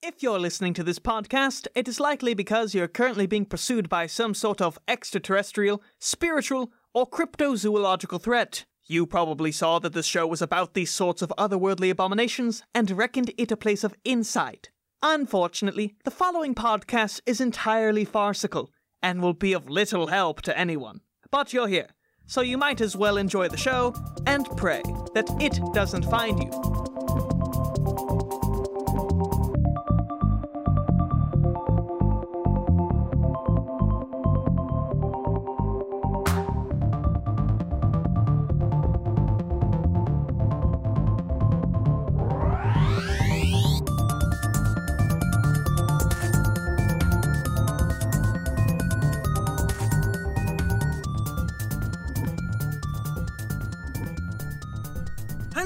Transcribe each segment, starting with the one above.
If you're listening to this podcast, it is likely because you're currently being pursued by some sort of extraterrestrial, spiritual, or cryptozoological threat. You probably saw that this show was about these sorts of otherworldly abominations and reckoned it a place of insight. Unfortunately, the following podcast is entirely farcical and will be of little help to anyone. But you're here, so you might as well enjoy the show and pray that it doesn't find you.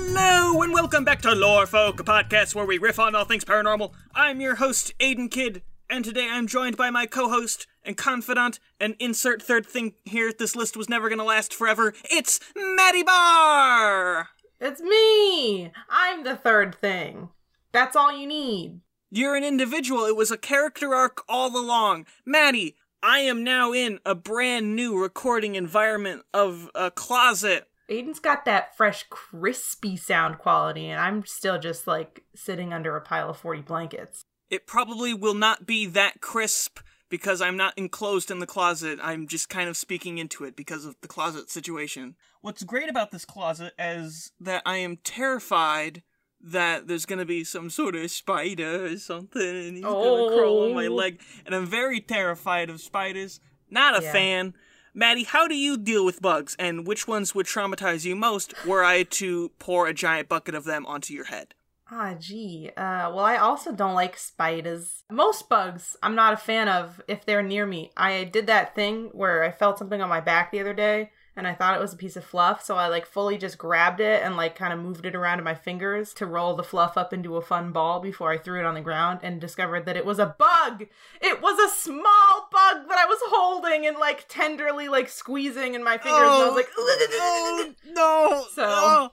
Hello and welcome back to Lore Folk, a podcast where we riff on all things paranormal. I'm your host, Aiden Kidd, and today I'm joined by my co-host and confidant and insert third thing here. This list was never gonna last forever. It's Maddie Barr. It's me! I'm the third thing. That's all you need. You're an individual. It was a character arc all along. Maddie, I am now in a brand new recording environment of a closet. Aiden's got that fresh, crispy sound quality, and I'm still just like sitting under a pile of 40 blankets. It probably will not be that crisp because I'm not enclosed in the closet. I'm just kind of speaking into it because of the closet situation. What's great about this closet is that I am terrified that there's gonna be some sort of spider or something and he's gonna crawl on my Oh. leg. And I'm very terrified of spiders. Not a Yeah. fan. Maddie, how do you deal with bugs, and which ones would traumatize you most were I to pour a giant bucket of them onto your head? Ah, gee. Uh, well, I also don't like spiders. Most bugs I'm not a fan of if they're near me. I did that thing where I felt something on my back the other day, and I thought it was a piece of fluff, so I like fully just grabbed it and like kind of moved it around in my fingers to roll the fluff up into a fun ball before I threw it on the ground and discovered that it was a bug. It was a small bug that I was holding and like tenderly like squeezing in my fingers, and I was like, oh, no. So- oh,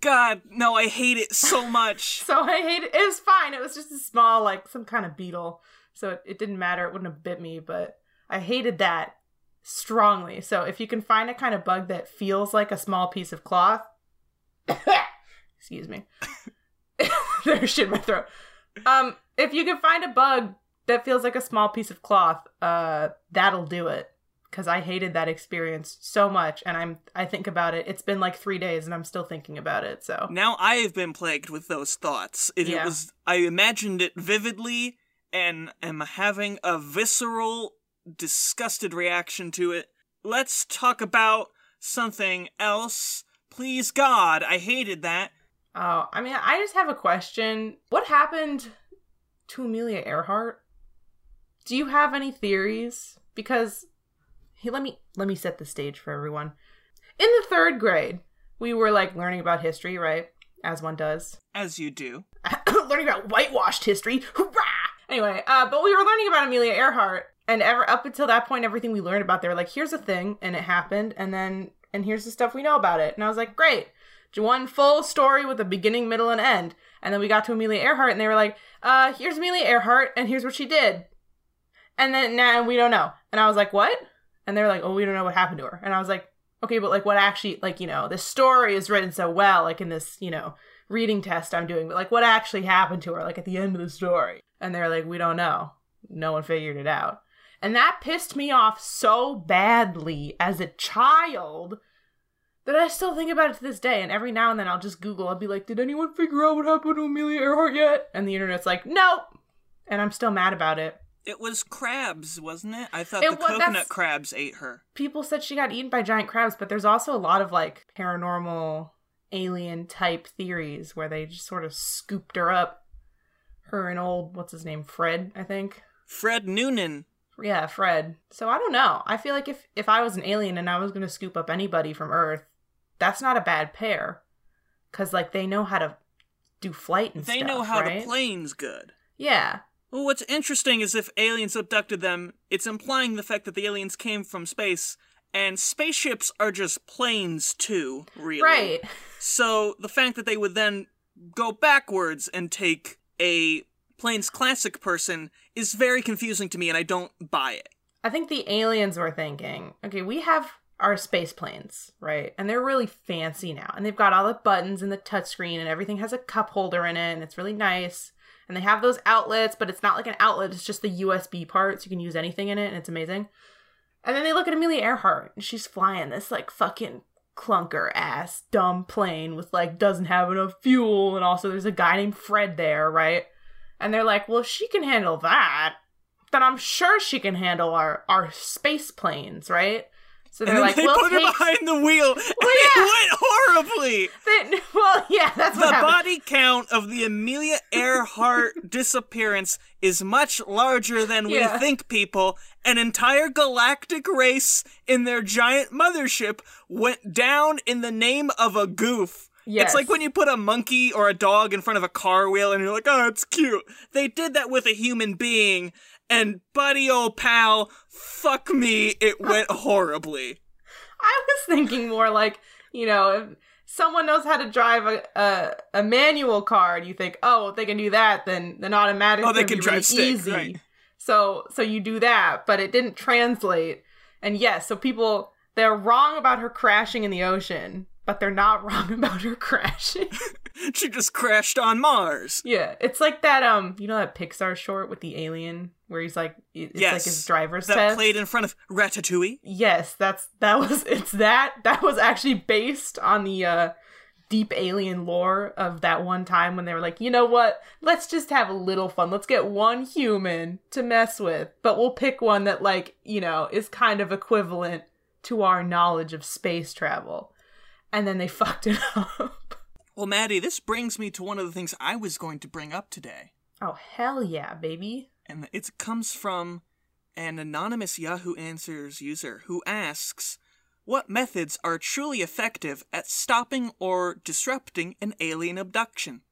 God, no, I hate it so much. So I hate it. It was fine. It was just a small, like some kind of beetle. So it, it didn't matter. It wouldn't have bit me, but I hated that strongly. So if you can find a kind of bug that feels like a small piece of cloth, excuse me, there's shit in my throat. Um, if you can find a bug that feels like a small piece of cloth, uh, that'll do it. Because I hated that experience so much, and I'm I think about it. It's been like three days, and I'm still thinking about it. So now I have been plagued with those thoughts. It, it was I imagined it vividly and am having a visceral, disgusted reaction to it. Let's talk about something else. Please God, I hated that. Oh, I mean, I just have a question. What happened to Amelia Earhart? Do you have any theories? Because hey, let me let me set the stage for everyone. In the third grade, we were like learning about history, right? As one does. As you do. learning about whitewashed history. Hurrah! Anyway, uh, but we were learning about Amelia Earhart, and ever up until that point, everything we learned about there, like here's a thing, and it happened, and then and here's the stuff we know about it, and I was like, great, one full story with a beginning, middle, and end, and then we got to Amelia Earhart, and they were like, uh, here's Amelia Earhart, and here's what she did, and then now we don't know, and I was like, what? And they were like, oh, we don't know what happened to her, and I was like, okay, but like what actually, like you know, this story is written so well, like in this, you know reading test I'm doing, but like what actually happened to her, like at the end of the story. And they're like, we don't know. No one figured it out. And that pissed me off so badly as a child that I still think about it to this day. And every now and then I'll just Google, I'll be like, did anyone figure out what happened to Amelia Earhart yet? And the internet's like, nope. And I'm still mad about it. It was crabs, wasn't it? I thought It the wa- coconut crabs ate her. People said she got eaten by giant crabs, but there's also a lot of like paranormal alien type theories where they just sort of scooped her up. Her and old, what's his name? Fred, I think. Fred Noonan. Yeah, Fred. So I don't know. I feel like if if I was an alien and I was going to scoop up anybody from Earth, that's not a bad pair. Cuz like they know how to do flight and stuff. They stuff, know how right? to plane's good. Yeah. Well, what's interesting is if aliens abducted them, it's implying the fact that the aliens came from space, and spaceships are just planes too, really. Right. So the fact that they would then go backwards and take a Plains classic person is very confusing to me and I don't buy it. I think the aliens were thinking, okay, we have our space planes, right? And they're really fancy now. And they've got all the buttons and the touchscreen and everything has a cup holder in it and it's really nice. And they have those outlets, but it's not like an outlet, it's just the USB part, so you can use anything in it and it's amazing. And then they look at Amelia Earhart and she's flying this like fucking clunker ass dumb plane with like doesn't have enough fuel and also there's a guy named Fred there, right? And they're like, well, if she can handle that, then I'm sure she can handle our our space planes, right? So they're like, they we'll put take... her behind the wheel. Well, yeah. it went horribly. They- well, yeah, that's what The body count of the Amelia Earhart disappearance is much larger than we think, people. An entire galactic race in their giant mothership went down in the name of a goof. Yes. It's like when you put a monkey or a dog in front of a car wheel and you're like, oh, it's cute. They did that with a human being, and buddy old pal, fuck me, it went horribly. I was thinking more like, you know, if someone knows how to drive a, a, a manual car and you think, oh, if they can do that, then then automatic Oh, they can drive really stick, easy. right. So so you do that, but it didn't translate. And yes, so people they're wrong about her crashing in the ocean, but they're not wrong about her crashing. She just crashed on Mars. yeah, it's like that um, you know that Pixar short with the alien where he's like it's like Yes, his driver's That test. played in front of Ratatouille. Yes, that's that was it's that that was actually based on the uh deep alien lore of that one time when they were like, "You know what? Let's just have a little fun. Let's get one human to mess with, but we'll pick one that like, you know, is kind of equivalent to our knowledge of space travel." And then they fucked it up. Well, Maddie, this brings me to one of the things I was going to bring up today. Oh, hell yeah, baby. And it comes from an anonymous Yahoo Answers user who asks What methods are truly effective at stopping or disrupting an alien abduction?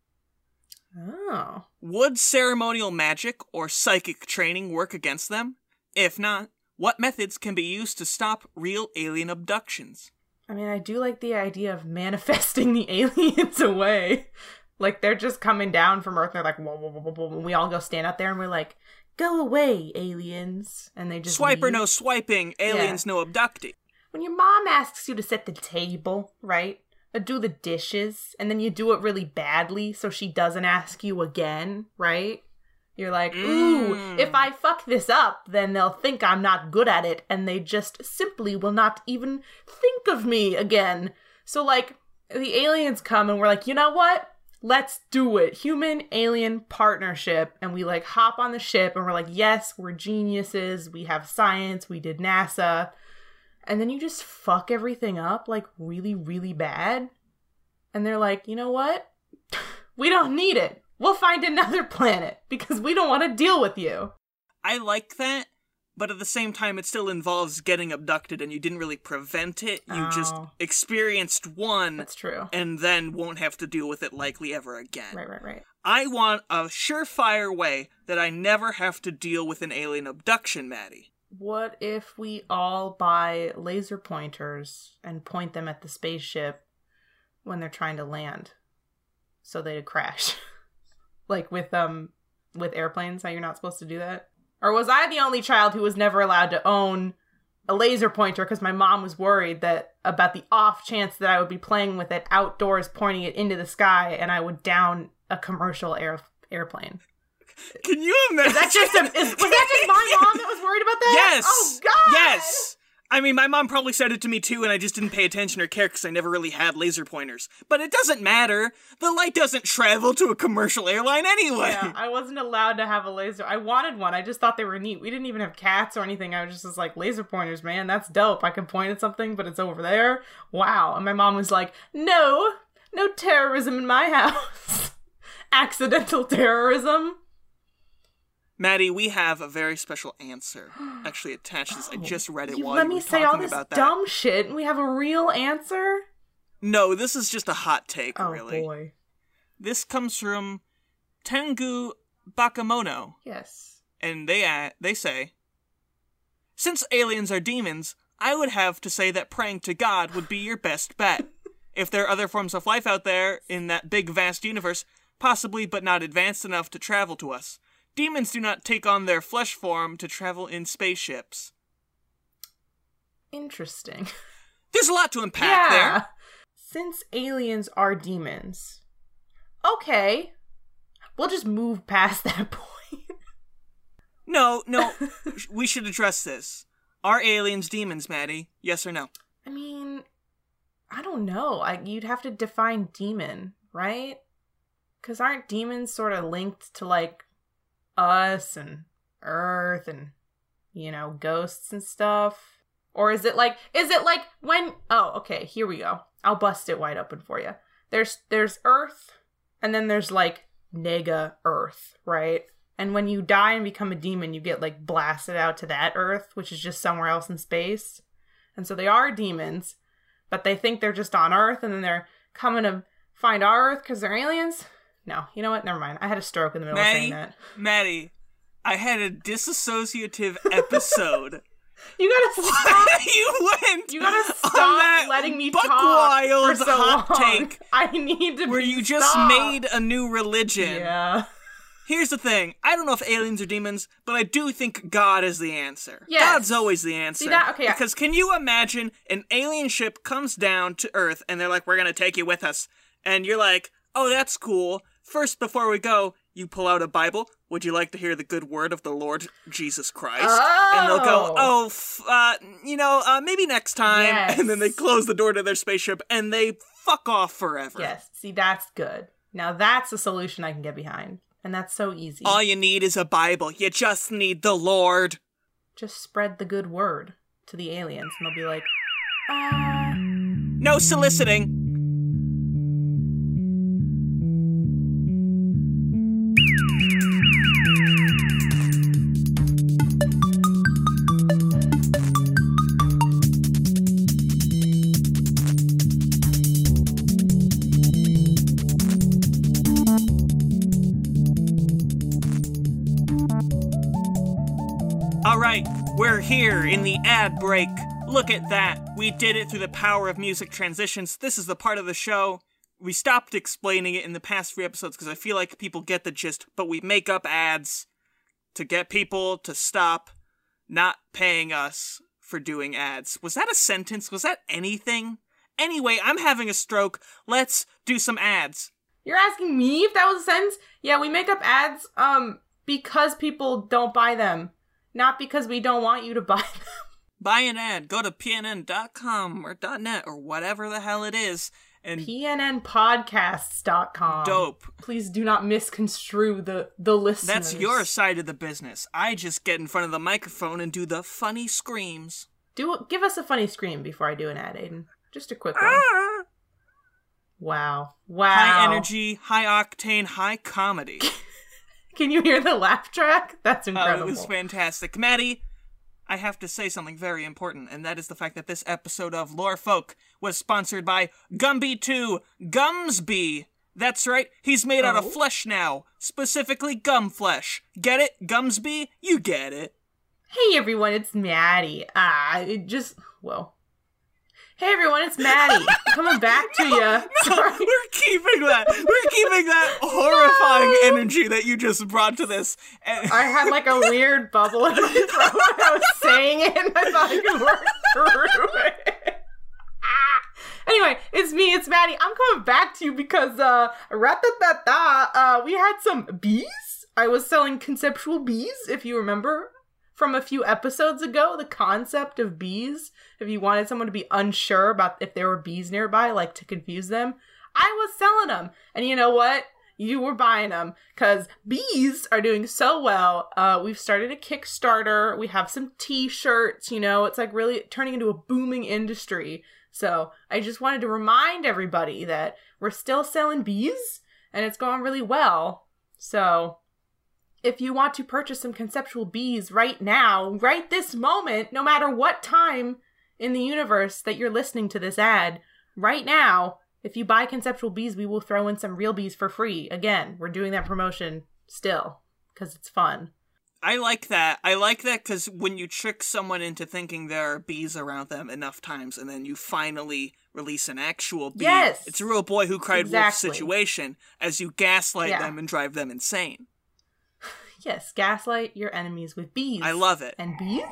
Oh. Would ceremonial magic or psychic training work against them? If not, what methods can be used to stop real alien abductions? I mean, I do like the idea of manifesting the aliens away. Like they're just coming down from Earth. And they're like, whoa, whoa, whoa, whoa, whoa. And we all go stand out there and we're like, go away, aliens. And they just Swiper leave. no swiping, aliens no abducting. When your mom asks you to set the table, right? Or do the dishes, and then you do it really badly, so she doesn't ask you again, right? You're like, ooh, Mm. if I fuck this up, then they'll think I'm not good at it, and they just simply will not even think of me again. So, like, the aliens come, and we're like, you know what? Let's do it. Human alien partnership. And we like hop on the ship, and we're like, yes, we're geniuses. We have science. We did NASA. And then you just fuck everything up, like, really, really bad. And they're like, you know what? we don't need it we'll find another planet because we don't want to deal with you. I like that, but at the same time, it still involves getting abducted, and you didn't really prevent it. You just Oh. experienced one, That's true. and then won't have to deal with it likely ever again. Right, right, right. I want a surefire way that I never have to deal with an alien abduction, Maddie. What if we all buy laser pointers and point them at the spaceship when they're trying to land so they'd crash? like with um with airplanes, how you're not supposed to do that? Or was I the only child who was never allowed to own a laser pointer because my mom was worried that about the off chance that I would be playing with it outdoors, pointing it into the sky, and I would down a commercial air airplane. Can you imagine? Is that just a, is, was that just my mom that was worried about that? Yes. Oh God. Yes. I mean, my mom probably said it to me too, and I just didn't pay attention or care because I never really had laser pointers. But it doesn't matter. The light doesn't travel to a commercial airline anyway. Yeah, I wasn't allowed to have a laser. I wanted one. I just thought they were neat. We didn't even have cats or anything. I was just was like laser pointers, man. That's dope. I can point at something, but it's over there. Wow. And my mom was like, "No, no terrorism in my house. Accidental terrorism." Maddie, we have a very special answer actually attached to this. I just read it Oh, You while let you me were say all this dumb shit, and we have a real answer. No, this is just a hot take, Oh really. boy. This comes from Tengu Bakamono, Yes. and they uh, they say, since aliens are demons, I would have to say that praying to God would be your best bet. if there are other forms of life out there in that big vast universe, possibly but not advanced enough to travel to us. Demons do not take on their flesh form to travel in spaceships. Interesting. There's a lot to unpack there. Since aliens are demons. Okay. We'll just move past that point. No, no, we should address this. Are aliens demons, Maddie? Yes or no? I mean, I don't know. I, you'd have to define demon, right? Because aren't demons sort of linked to like us and Earth and you know ghosts and stuff? Or is it like is it like when? Oh, okay. Here we go. I'll bust it wide open for you. There's there's Earth, and then there's like nega Earth, right? And when you die and become a demon, you get like blasted out to that Earth, which is just somewhere else in space. And so they are demons, but they think they're just on Earth, and then they're coming to find our Earth because they're aliens. No, you know what? Never mind. I had a stroke in the middle Maddie, of saying that. Maddie, I had a disassociative episode. You gotta stop. you went. You gotta stop that letting me buck talk wild for so hot long. take I need to. where you just stopped. made a new religion. Yeah. Here's the thing. I don't know if aliens are demons, but I do think God is the answer. Yes. God's always the answer. See that- okay, I- Because can you imagine an alien ship comes down to Earth and they're like, we're going to take you with us. And you're like, oh, that's cool. First, before we go, you pull out a Bible. Would you like to hear the good word of the Lord Jesus Christ? And they'll go, Oh. oh, f- uh, you know, uh, maybe next time. Yes. And then they close the door to their spaceship and they fuck off forever. Yes. See, that's good. Now that's a solution I can get behind, and that's so easy. All you need is a Bible. You just need the Lord. Just spread the good word to the aliens, and they'll be like, uh, No soliciting. Here in the ad break. Look at that. We did it through the power of music transitions. This is the part of the show. We stopped explaining it in the past few episodes because I feel like people get the gist, but we make up ads to get people to stop not paying us for doing ads. Was that a sentence? Was that anything? Anyway, I'm having a stroke. Let's do some ads. you're asking me if that was a sentence? Yeah, we make up ads, um, because people don't buy them, not because we don't want you to buy them. Buy an ad. Go to pnn.com or .net or whatever the hell it is and PNNpodcasts.com. dope. Please do not misconstrue the the listeners. That's your side of the business. I just get in front of the microphone and do the funny screams. Do give us a funny scream before I do an ad, Aiden. Just a quick one. Ah! Wow. Wow. High energy, high octane, high comedy. Can you hear the laugh track? That's Oh, incredible. it was fantastic. Maddie, I have to say something very important, and that is the fact that this episode of Lore Folk was sponsored by Gumby 2 Gumsby. That's right, he's made out Oh. of flesh now, specifically gum flesh. Get it, Gumsby? You get it. Hey everyone, it's Maddie. Ah, it just whoa. Hey everyone, it's Maddie. Coming back to you. Sorry. We're keeping that. We're keeping that horrifying No. energy that you just brought to this. And- I had like a weird bubble in my throat when I was saying it, and I thought I could work through it. Anyway, it's me, it's Maddie. I'm coming back to you because uh ratatata, uh we had some bees. I was selling conceptual bees, if you remember from a few episodes ago, the concept of bees. If you wanted someone to be unsure about if there were bees nearby, like to confuse them, I was selling them. And you know what? You were buying them because bees are doing so well. Uh, we've started a Kickstarter. We have some T-shirts. You know, it's like really turning into a booming industry. So I just wanted to remind everybody that we're still selling bees, and it's going really well. So if you want to purchase some conceptual bees right now, right this moment, no matter what time in the universe that you're listening to this ad, right now, if you buy conceptual bees, we will throw in some real bees for free. Again, we're doing that promotion still because it's fun. I like that. I like that because when you trick someone into thinking there are bees around them enough times, and then you finally release an actual bee, Yes. it's a real boy who cried wolf situation as you gaslight Yeah. them and drive them insane. Yes, gaslight your enemies with bees. I love it. And bees?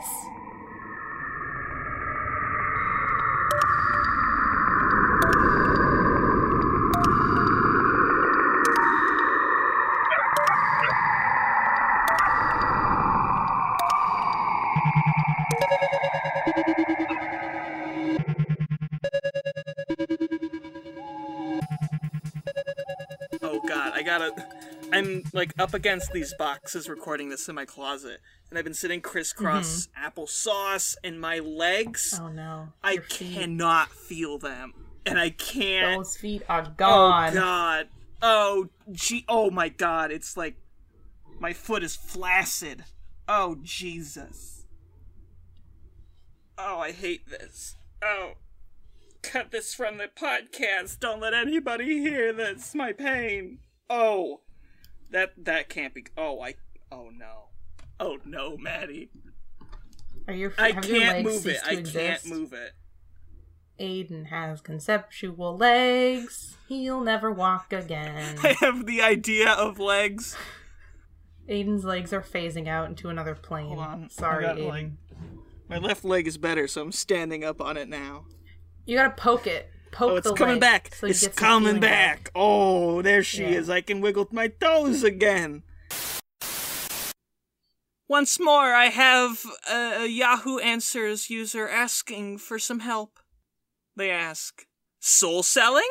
I'm like up against these boxes recording this in my closet, and I've been sitting crisscross mm-hmm. applesauce, and my legs, Oh no. I cannot feel them, and I can't. Those feet are oh, gone. Oh god. Oh gee. Oh my god. It's like my foot is flaccid. Oh Jesus. Oh, I hate this. Oh. Cut this from the podcast. Don't let anybody hear this. My pain. Oh. That that can't be Oh, I Oh no. Oh no, Maddie. Are your I can't legs move it. I exist? can't move it. Aiden has conceptual legs. He'll never walk again. I have the idea of legs. Aiden's legs are phasing out into another plane. Hold on. Sorry, Aiden. like- My left leg is better, so I'm standing up on it now. You gotta poke it. Poke Oh, it's the coming leg back. so it's coming feeling back. Oh, there she Yeah. is. I can wiggle my toes again. Once more, I have a Yahoo Answers user asking for some help. They ask, Soul selling?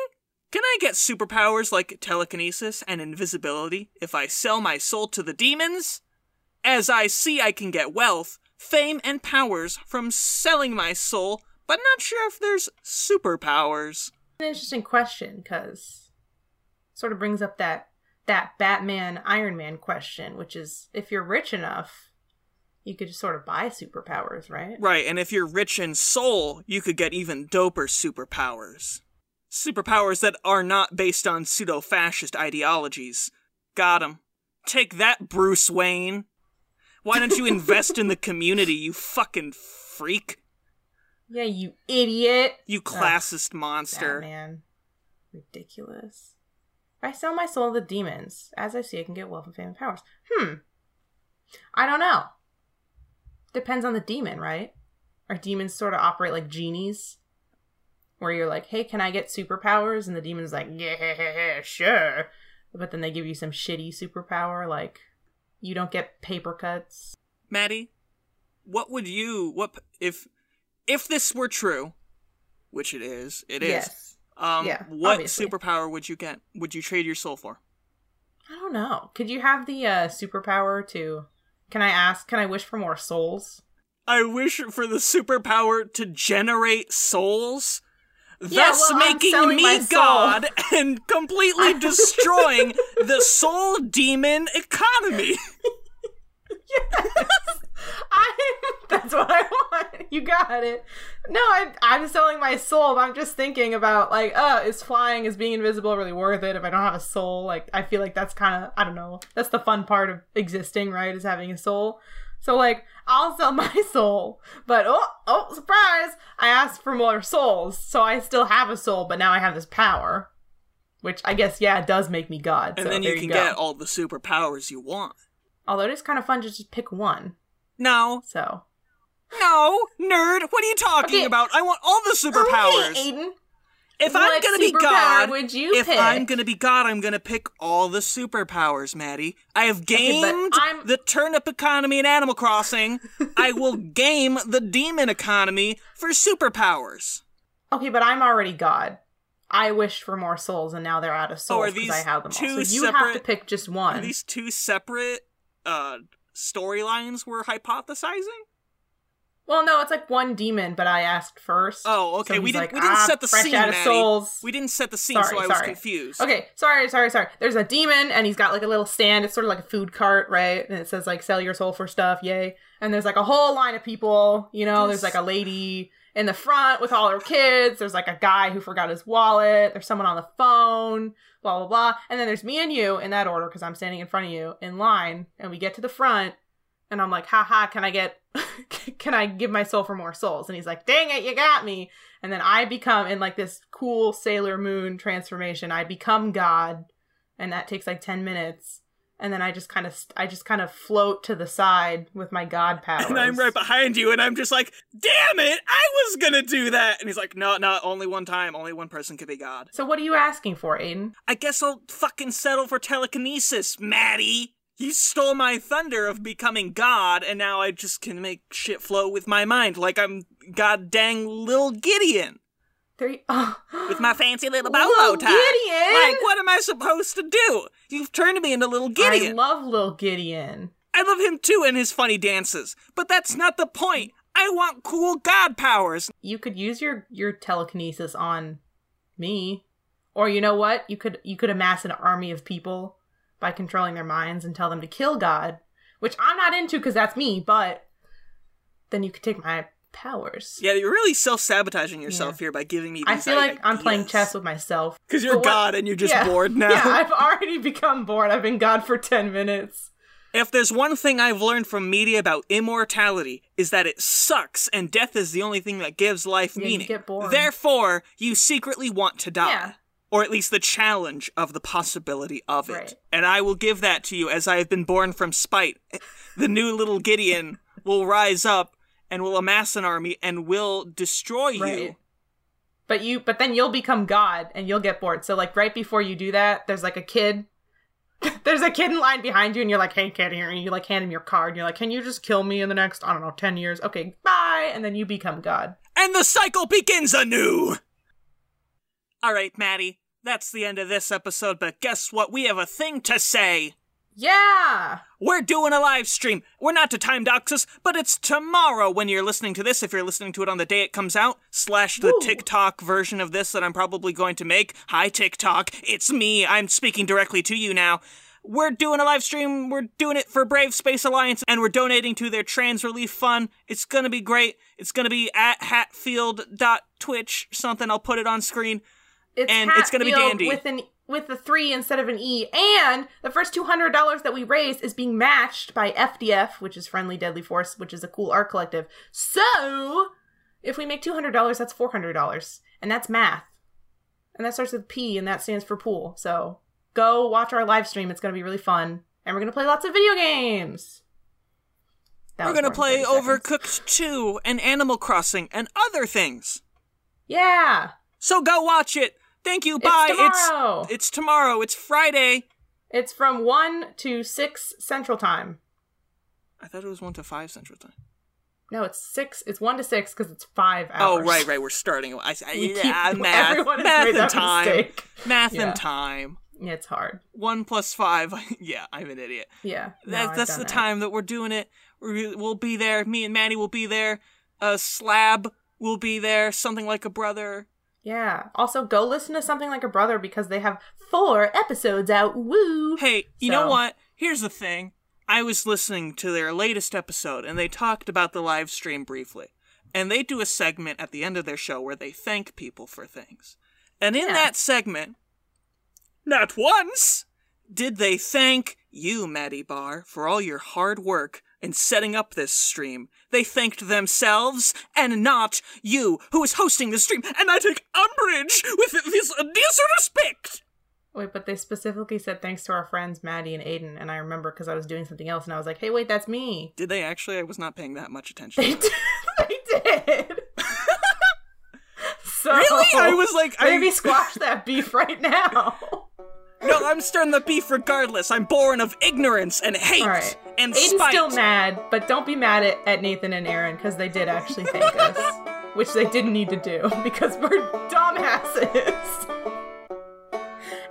Can I get superpowers like telekinesis and invisibility if I sell my soul to the demons? As I see, I can get wealth, fame, and powers from selling my soul, but not sure if there's superpowers. An interesting question because sort of brings up that that Batman Iron Man question, which is if you're rich enough, you could just sort of buy superpowers, right? Right, and if you're rich in soul, you could get even doper superpowers. Superpowers that are not based on pseudo fascist ideologies. Got 'em. Take that, Bruce Wayne. Why don't you invest in the community, you fucking freak? Yeah, you idiot. You classist monster. man. Ridiculous. If I sell my soul to the demons, as I see, I can get wealth and fame and powers. Hmm. I don't know. Depends on the demon, right? Or demons sort of operate like genies, where you're like, "Hey, can I get superpowers?" And the demon's like, "Yeah, sure," but then they give you some shitty superpower, like you don't get paper cuts. Maddie, what would you what if if this were true, which it is, it is. Yes. Um Yeah, what obviously. superpower would you get? Would you trade your soul for? I don't know. Could you have the uh, superpower to? Can I ask? Can I wish for more souls? I wish for the superpower to generate souls, Yeah, thus well, making me. God and completely destroying the soul demon economy. I that's what I want. You got it. No, I, I'm selling my soul. But I'm just thinking about like, uh, is flying, is being invisible really worth it? If I don't have a soul, like I feel like that's kind of I don't know. That's the fun part of existing, right? Is having a soul. So like, I'll sell my soul, but oh, oh, surprise! I asked for more souls, so I still have a soul, but now I have this power, which I guess yeah, it does make me God. and so then you can go. get all the superpowers you want. Although it is kind of fun to just pick one. No, So no, nerd, what are you talking Okay. about? I want all the superpowers. Okay, Aiden. if I'm gonna be God, would you if pick? I'm gonna be God, I'm gonna pick all the superpowers, Maddie. I have gamed I'm- the turnip economy in Animal Crossing. I will game the demon economy for superpowers. Okay, but I'm already God. I wished for more souls, and now they're out of Oh, souls because these I have them all. So you have to pick just Are one. these two separate uh storylines we're hypothesizing? Well, no, it's like one demon, but I asked first. Oh, okay. So we didn't like, we didn't "Ah, set the scene, out of Maddie. souls. We didn't set the scene, Sorry, so I was confused. Okay, sorry, sorry, sorry. There's a demon, and he's got like a little stand. It's sort of like a food cart, right? And it says like "sell your soul for stuff," yay! And there's like a whole line of people. You know, there's like a lady in the front with all her kids. There's like a guy who forgot his wallet. There's someone on the phone. Blah blah blah. And then there's me and you in that order because I'm standing in front of you in line, and we get to the front, And I'm like, haha, can I get, can I give my soul for more souls? And he's like, dang it, you got me. And then I become, in like this cool Sailor Moon transformation, I become God. And that takes like 10 minutes. And then I just kind of, I just kind of float to the side with my God powers. And I'm right behind you, and I'm just like, damn it, I was gonna do that. And he's like, no, no, only one time, only one person could be God. So what are you asking for, Aiden? I guess I'll fucking settle for telekinesis, Maddie. You stole my thunder of becoming God, and now I just can make shit flow with my mind like I'm god dang Lil Gideon. There you, oh. With my fancy little bow Lil tie. Gideon! Like, what am I supposed to do? You've turned me into Little Gideon. I love little Gideon. I love him too and his funny dances, but that's not the point. I want cool god powers. You could use your your telekinesis on me, or you know what? You could you could amass an army of people by controlling their minds and tell them to kill God, which I'm not into because that's me. But then you could take my powers. Yeah, you're really self-sabotaging yourself here by giving me I feel like I'm playing chess with myself. Because you're what- God and you're just Yeah. bored now. Yeah, I've already become bored. I've been God for ten minutes. If there's one thing I've learned from media about immortality is that it sucks and death is the only thing that gives life Yeah, you meaning. get bored. Therefore, you secretly want to die. Yeah. Or at least the challenge of the possibility of it. Right. And I will give that to you as I have been born from spite. The new little Gideon will rise up and will amass an army and will destroy you. But you but then you'll become God and you'll get bored. So like right before you do that, there's like a kid there's a kid in line behind you and you're like, hey kid here, and you like hand him your card and you're like, Can you just kill me in the next, I don't know, ten years? Okay, bye and then you become God. and the cycle begins anew. All right, Maddie, that's the end of this episode, but guess what? We have a thing to say. Yeah! We're doing a live stream. We're not to time dox us, but it's tomorrow when you're listening to this. If you're listening to it on the day it comes out, slash the. TikTok version of this that I'm probably going to make. Hi, TikTok. It's me. I'm speaking directly to you now. We're doing a live stream. We're doing it for Brave Space Alliance, and we're donating to their trans relief fund. It's gonna be great. It's gonna be at hatfield.twitch, something. I'll put it on screen. It's And it's gonna be dandy. with an with the three instead of an E. And the first two hundred dollars that we raise is being matched by FDF, which is Friendly Deadly Force, which is a cool art collective. So if we make two hundred dollars, that's four hundred dollars. And that's math. And that starts with P and that stands for pool. So go watch our live stream. It's gonna be really fun. And we're gonna play lots of video games. That we're gonna play Overcooked 2 and Animal Crossing and other things. Yeah. So go watch it. Thank you. It's Bye. tomorrow. It's it's tomorrow. It's Friday. It's from one to six central time. I thought it was one to five Central Time. No, it's six. It's one to six because it's five hours. Oh, right, right. We're starting. I, I, yeah, keep- math, math and time, mistake. math Yeah. and time. Yeah, it's hard. One plus five. yeah, I'm an idiot. Yeah, no, That, that's the time that we're doing it. We- We'll be there. Me and Maddie will be there. Uh, Slab will be there. Something like a brother. Yeah. Also, go listen to something like a brother because they have four episodes out. Woo! Hey, you know what? Here's the thing. I was listening to their latest episode and they talked about the live stream briefly. And they do a segment at the end of their show where they thank people for things. And in Yeah. that segment, not once did they thank you, Maddie Barr, for all your hard work in setting up this stream. They thanked themselves and not you, who is hosting the stream. And I take umbrage with this disrespect. Wait, but they specifically said thanks to our friends Maddie and Aiden, and I remember because I was doing something else, and I was like, "Hey, wait, that's me." Did they actually? I was not paying that much attention. They did. they did. so Really? I was like, I- maybe squash that beef right now. No, I'm stirring the beef regardless. I'm born of ignorance and hate All right. and Aiden's spite. still mad, but don't be mad at, at Nathan and Aaron because they did actually thank us, which they didn't need to do because we're dumbasses.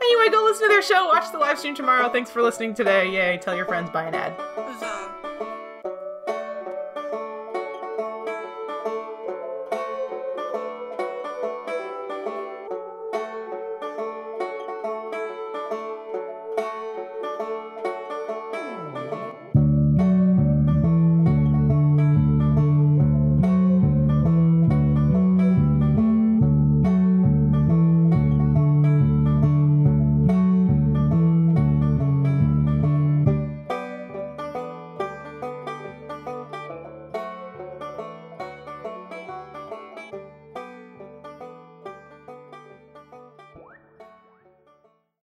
anyway, go listen to their show. Watch the live stream tomorrow. Thanks for listening today. Yay! Tell your friends. Buy an ad. Huzzah.